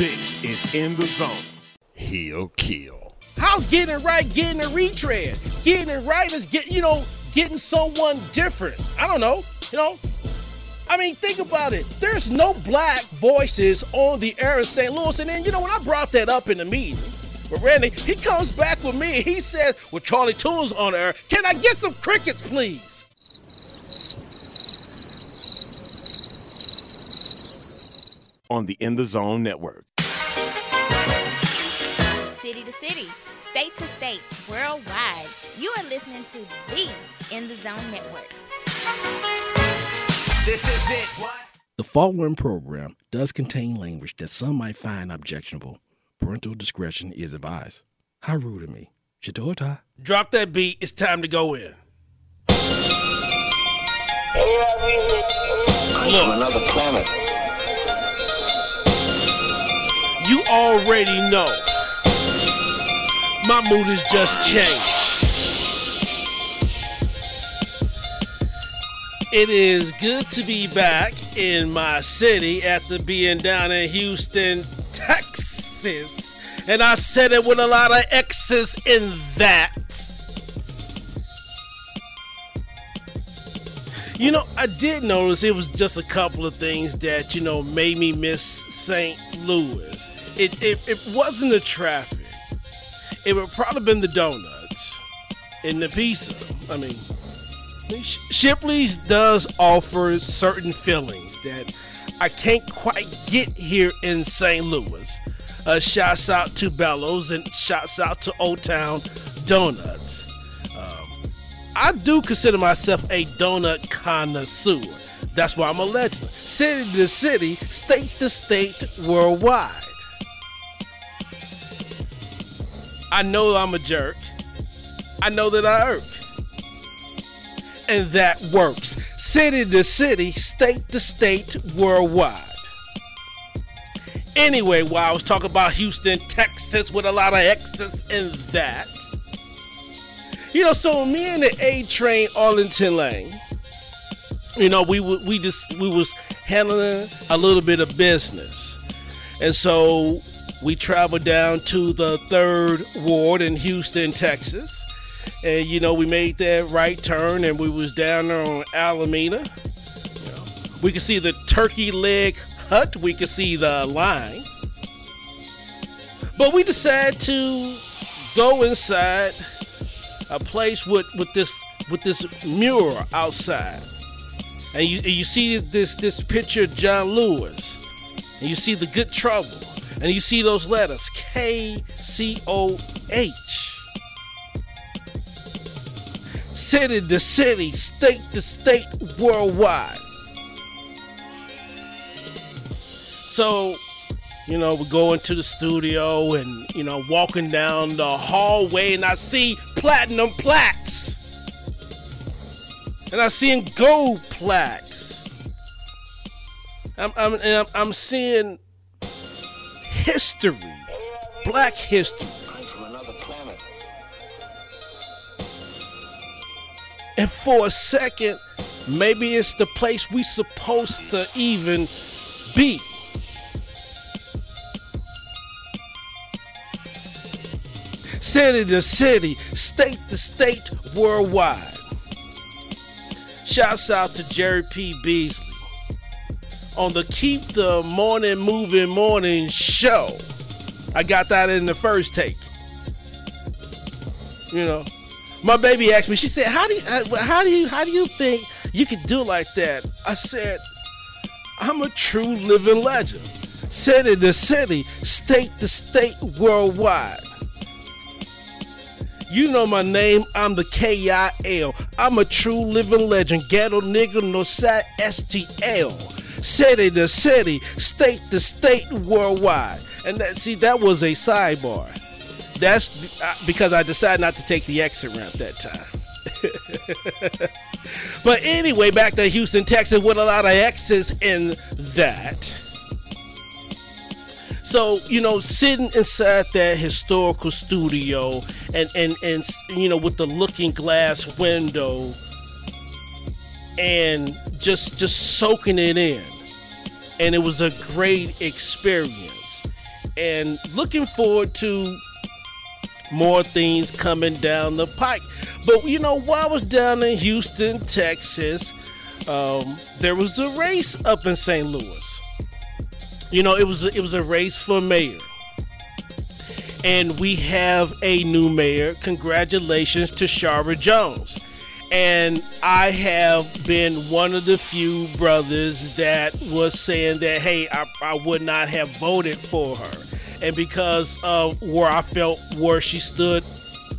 This is In the Zone. He'll kill. How's getting it right getting a retread? Getting it right is get you know, getting someone different. I don't know, you know. I mean, think about it. There's no black voices on the air in St. Louis. And then, you know, when I brought that up in the meeting with Randy, he comes back with me. He says, with Charlie Tunes on air, can I get some crickets, please? On the In the Zone Network. City to city, state to state, worldwide. You are listening to the In the Zone Network. This is it. What? The following program does contain language that some might find objectionable. Parental discretion is advised. How rude of me. Shitota. Drop that beat. It's time to go in. Look. From another planet. You already know. My mood has just changed. It is good to be back in my city after being down in Houston, Texas. And I said it with a lot of X's in that. You know, I did notice it was just a couple of things that, you know, made me miss St. Louis. It, it, it wasn't the traffic. It would probably been the donuts and the pizza. I mean, Shipley's does offer certain fillings that I can't quite get here in St. Louis. Uh, shouts out to Bellows and shouts out to Old Town Donuts. Um, I do consider myself a donut connoisseur. That's why I'm a legend. City to city, state to state, worldwide. I know I'm a jerk. I know that I irk. And that works. City to city, state to state, worldwide. Anyway, while I was talking about Houston, Texas, with a lot of X's in that. You know, so me and the A train Arlington Lane, you know, we we just we was handling a little bit of business, and so we traveled down to the third ward in Houston, Texas, and you know we made that right turn, and we was down there on Almeda. We could see the turkey leg hut, we could see the line, but we decided to go inside a place with with this with this mural outside, and you you see this this picture of John Lewis, and you see the Good Trouble, and you see those letters K C O H. City to city, state to state, worldwide. So, you know, we go into the studio and, you know, walking down the hallway and I see platinum plaques. And I seeing gold plaques. I'm, I'm, and I'm, I'm seeing history, black history. And for a second, maybe it's the place we supposed to even be. City to city, state to state, worldwide. Shouts out to Jerry P. Beasley on the Keep the Morning Moving Morning show. I got that in the first take. You know, my baby asked me. She said, "How do you, uh, how do you, how do you think you could do like that?" I said, "I'm a true living legend, city to city, state to state, worldwide." You know my name, I'm the K-I-L. I'm a true living legend, ghetto nigga, no side STL. City to city, state to state, worldwide. And that, see, that was a sidebar. That's uh, because I decided not to take the exit ramp that time. but anyway, back to Houston, Texas, with a lot of X's in that. So you know, sitting inside that historical studio, and and and you know, with the looking glass window, and just just soaking it in, and it was a great experience. and looking forward to more things coming down the pike. But you know, while I was down in Houston, Texas, um, there was a race up in St. Louis. You know, it was it was a race for mayor, and we have a new mayor. Congratulations to Tishaura Jones. And I have been one of the few brothers that was saying that, hey, I, I would not have voted for her. And because of where I felt where she stood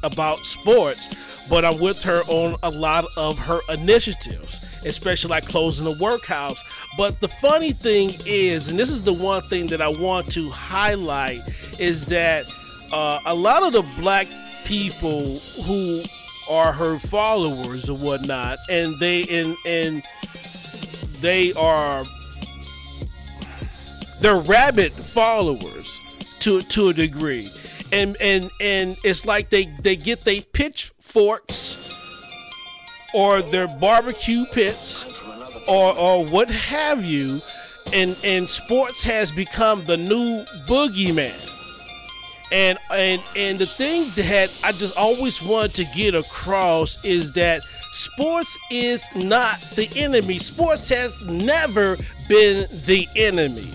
about sports, but I'm with her on a lot of her initiatives, especially like closing the workhouse. But the funny thing is, and this is the one thing that I want to highlight, is that uh, a lot of the black people who are her followers or whatnot, and they and and they are they're rabid followers to to a degree, and and and it's like they they get their pitchforks or their barbecue pits or or what have you, and and sports has become the new boogeyman and and and the thing that I just always wanted to get across is that sports is not the enemy. Sports has never been the enemy.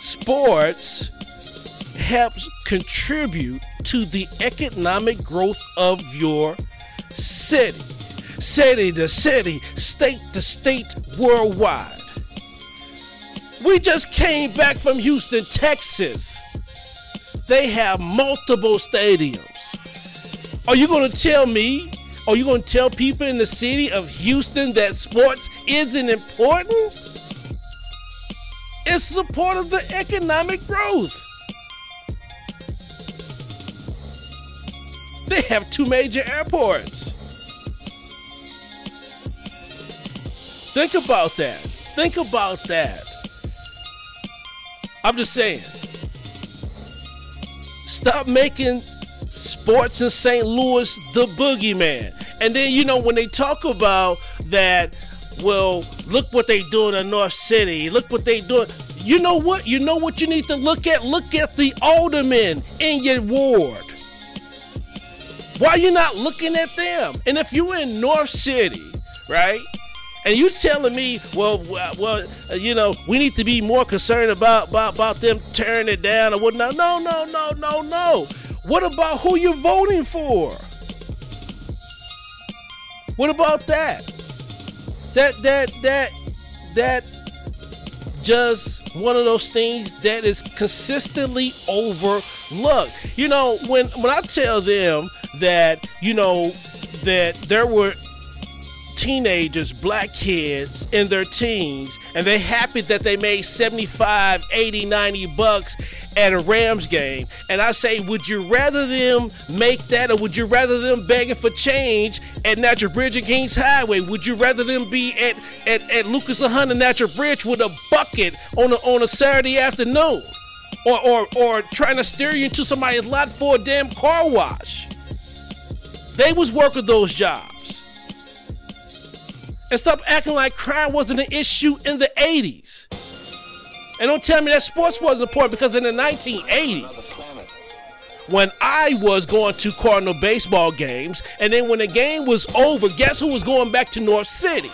Sports helps contribute to the economic growth of your city. City to city, state to state, worldwide. We just came back from Houston, Texas they have multiple stadiums. Are you going to tell me? Are you going to tell people in the city of Houston that sports isn't important? It's support of the economic growth. They have two major airports. Think about that. Think about that. I'm just saying. Stop making sports in St. Louis the boogeyman. And then, you know, when they talk about that, well, look what they doing in North City. Look what they doing. You know what? You know what you need to look at? Look at the aldermen in your ward. Why you not looking at them? And if you're in North City, right? And you telling me, well, well, uh, you know, we need to be more concerned about, about about them tearing it down or whatnot. No, no, no, no, no. What about who you're voting for? What about that? That that that that just one of those things that is consistently overlooked. You know, when when I tell them that, you know, that there were teenagers, black kids in their teens, and they're happy that they made 75, 80, 90 bucks at a Rams game. And I say, would you rather them make that or would you rather them begging for change at Natural Bridge and Kings Highway? Would you rather them be at, at, at Lucas and Hunt Natural Bridge with a bucket on a, on a Saturday afternoon? Or, or, or trying to steer you into somebody's lot for a damn car wash? They was working those jobs and stop acting like crime wasn't an issue in the 80s. And don't tell me that sports wasn't important because in the 1980s, when I was going to Cardinal baseball games, and then when the game was over, guess who was going back to North City?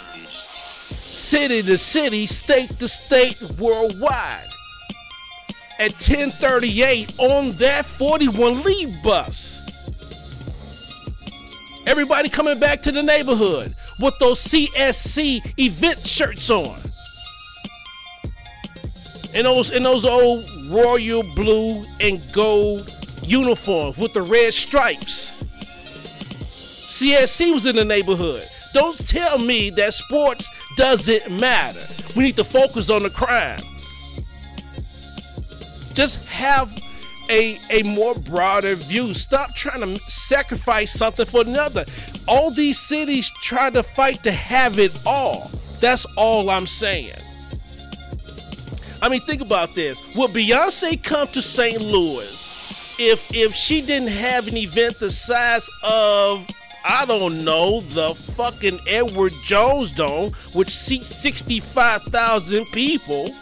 City to city, state to state, worldwide. At 1038 on that 41 leave bus. Everybody coming back to the neighborhood with those CSC event shirts on. And those in those old royal blue and gold uniforms with the red stripes. CSC was in the neighborhood. Don't tell me that sports doesn't matter. We need to focus on the crime. Just have a, a more broader view. Stop trying to sacrifice something for another. All these cities try to fight to have it all. That's all I'm saying. I mean, think about this. Would Beyonce come to St. Louis if if she didn't have an event the size of I don't know the fucking Edward Jones Dome, which seats sixty five thousand people?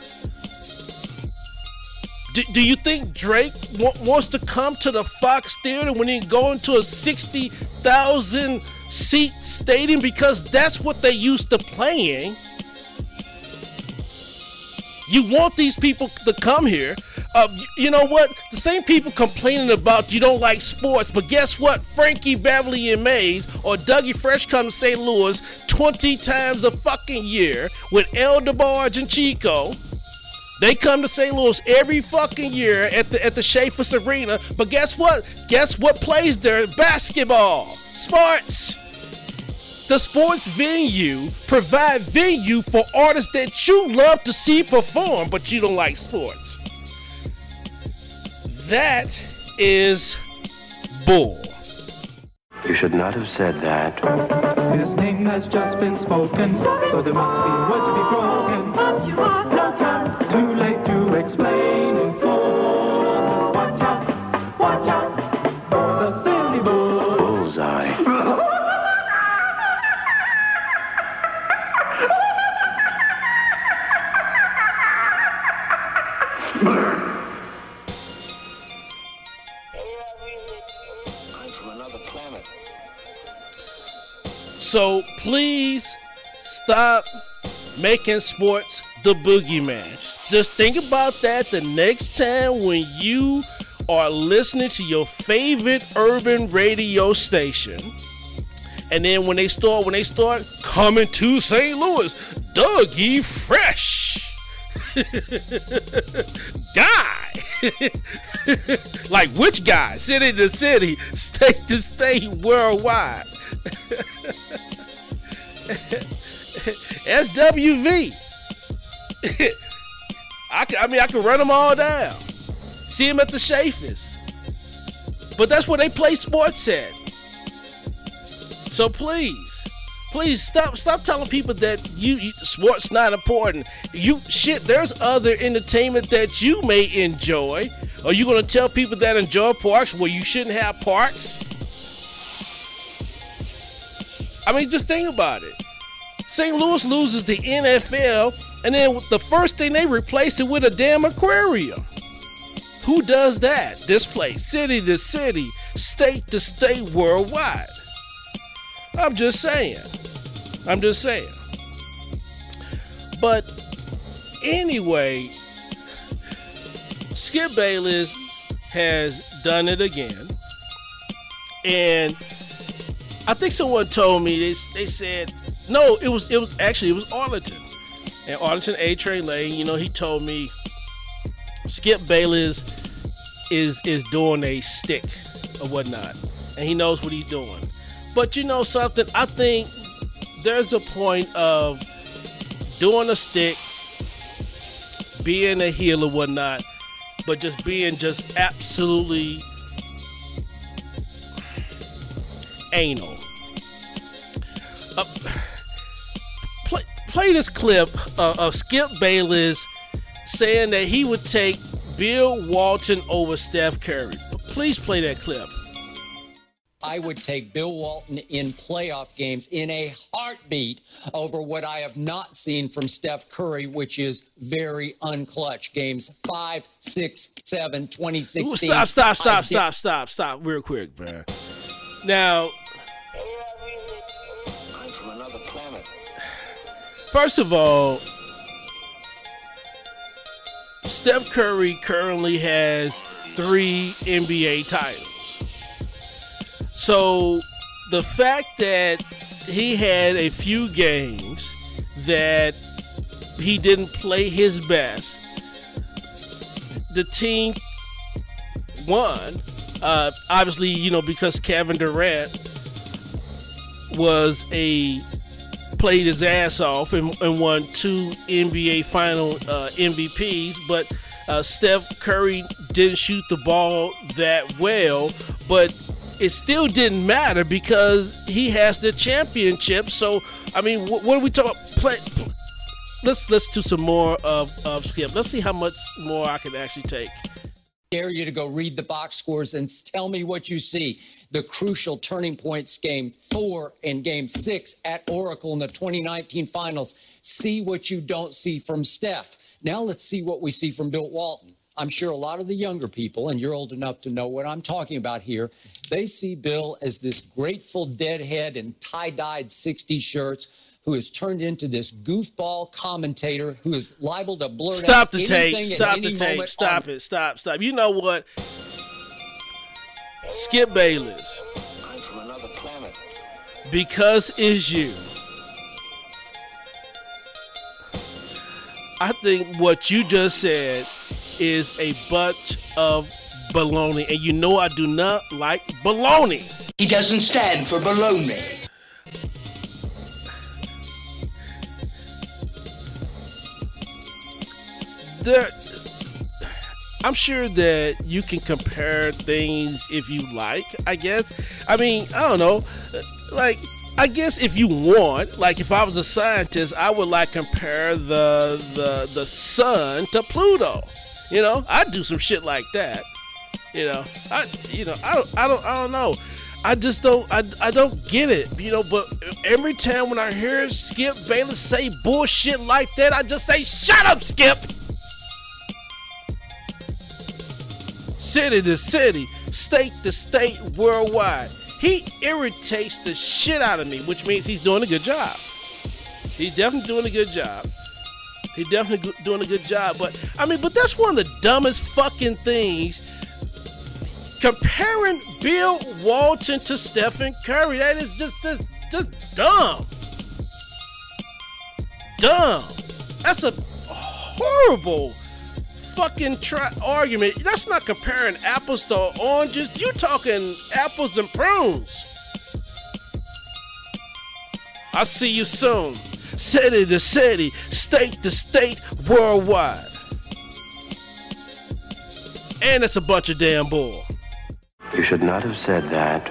Do, do you think Drake w- wants to come to the Fox Theater when he go into a 60,000 seat stadium because that's what they used to playing? You want these people to come here. Uh, you know what? The same people complaining about you don't like sports, but guess what? Frankie Beverly and Maze or Dougie Fresh come to St. Louis 20 times a fucking year with El DeBarge and Chico. They come to St. Louis every fucking year at the at the Chaifetz Arena. But guess what? Guess what plays there? Basketball. Sports. The sports venue provide venue for artists that you love to see perform, but you don't like sports. That is bull. You should not have said that. His name has just been spoken, so there must be a word to be broken. Late to explain in full. Watch out, watch out for the silly bull. Bullseye. I'm from another planet. So please stop making sports the boogeyman. Just think about that the next time when you are listening to your favorite urban radio station. And then when they start when they start coming to St. Louis, Dougie Fresh. guy. like which guy? City to city, state to state, worldwide. SWV. I, can, I mean, I can run them all down. See them at the Chaifetz. But that's where they play sports at. So please, please stop stop telling people that you, you sports not important. You shit, there's other entertainment that you may enjoy. Are you gonna tell people that enjoy parks where you shouldn't have parks? I mean, just think about it. St. Louis loses the NFL, and then the first thing they replaced it with a damn aquarium. Who does that? This place, city to city, state to state, worldwide. I'm just saying. I'm just saying. But anyway, Skip Bayless has done it again. And I think someone told me they, they said no, it was it was actually it was Arlington. And Arlington A Train Lane, you know, he told me Skip Bayless is is doing a stick or whatnot. And he knows what he's doing. But you know something, I think there's a point of doing a stick, being a heel or whatnot, but just being just absolutely anal. Uh, play, this clip uh, of Skip Bayless saying that he would take Bill Walton over Steph Curry. Please play that clip. I would take Bill Walton in playoff games in a heartbeat over what I have not seen from Steph Curry, which is very unclutch. Games five, six, seven, 2016. Ooh, Stop, stop, stop, stop, stop, stop, real quick, man. Now, first of all, Steph Curry currently has three NBA titles. So the fact that he had a few games that he didn't play his best, the team won. Uh, obviously, you know, because Kevin Durant was a played his ass off and, and won two NBA final uh, MVPs, but uh, Steph Curry didn't shoot the ball that well, but it still didn't matter because he has the championship. So, I mean, wh- what are we talking? Play, let's let's do some more of, of Skip. Let's see how much more I can actually take. Dare you to go read the box scores and tell me what you see. The crucial turning points game four and game six at Oracle in the 2019 finals. See what you don't see from Steph. Now let's see what we see from Bill Walton. I'm sure a lot of the younger people, and you're old enough to know what I'm talking about here, they see Bill as this grateful deadhead in tie dyed 60s shirts who has turned into this goofball commentator who is liable to blurt Stop out the tape. Stop the tape. Stop on- it. Stop. Stop. You know what? Skip Bayless, I'm from another planet. because is you. I think what you just said is a bunch of baloney, and you know I do not like baloney. He doesn't stand for baloney. There I'm sure that you can compare things if you like, I guess. I mean, I don't know. Like I guess if you want, like if I was a scientist, I would like compare the the the sun to Pluto. You know, I'd do some shit like that. You know, I you know, I don't I don't I don't know. I just don't I, I don't get it, you know, but every time when I hear Skip Bayless say bullshit like that, I just say, Shut up, Skip! City to city, state to state, worldwide. He irritates the shit out of me, which means he's doing a good job. He's definitely doing a good job. He's definitely doing a good job. But I mean, but that's one of the dumbest fucking things. Comparing Bill Walton to Stephen Curry, that is just just, just dumb. Dumb. That's a horrible fucking try argument. That's not comparing apples to oranges. You talking apples and prunes. I'll see you soon. City to city, state to state, worldwide. And it's a bunch of damn bull. You should not have said that.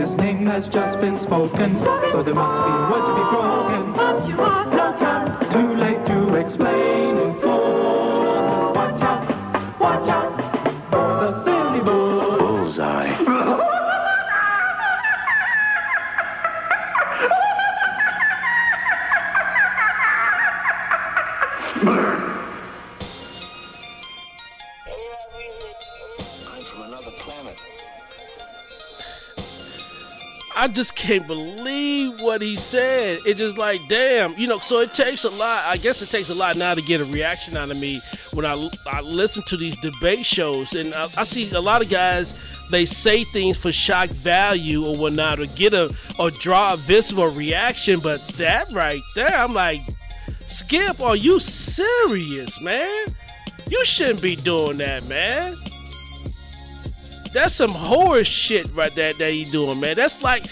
His name has just been spoken, so there must be a word to be broken. No time, too late to explain I just can't believe what he said. It just like, damn, you know. So it takes a lot. I guess it takes a lot now to get a reaction out of me when I I listen to these debate shows, and I, I see a lot of guys. They say things for shock value or whatnot, or get a or draw a visceral reaction. But that right there, I'm like, Skip, are you serious, man? You shouldn't be doing that, man. That's some horror shit right there that he doing, man. That's like,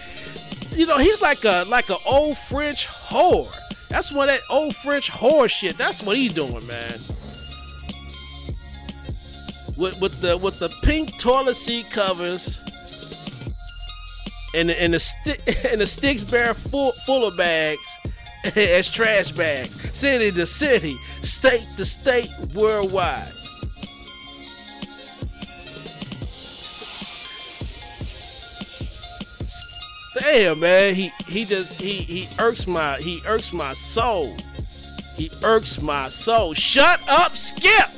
you know, he's like a like an old French whore. That's what that old French whore shit. That's what he's doing, man. With with the with the pink toilet seat covers and the, and the stick and the sticks bear full full of bags as trash bags, city to city, state to state, worldwide. Damn man. He he just he he irks my he irks my soul. He irks my soul. Shut up skip!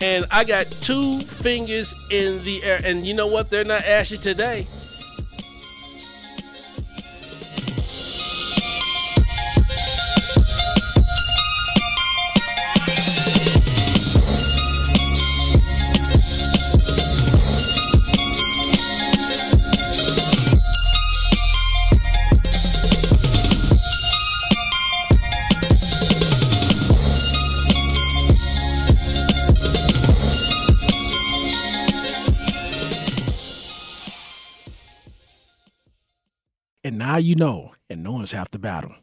And i got two fingers in the air and you know what? They're not ashy today you know, and no one's half the battle.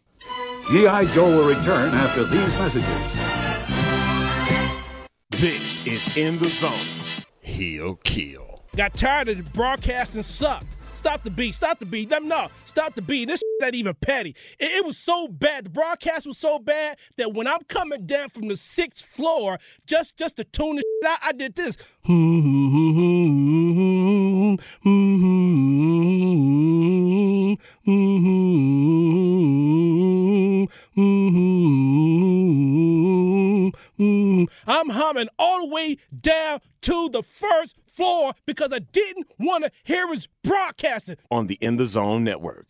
G.I. Joe will return after these messages. This is In the Zone. He'll kill. got tired of the broadcasting suck stop the beat stop the beat no no stop the beat this not even petty it, it was so bad the broadcast was so bad that when i'm coming down from the sixth floor just just to tune the out i did this humming all the way down to the first floor because I didn't want to hear his broadcasting. On the In the Zone Network.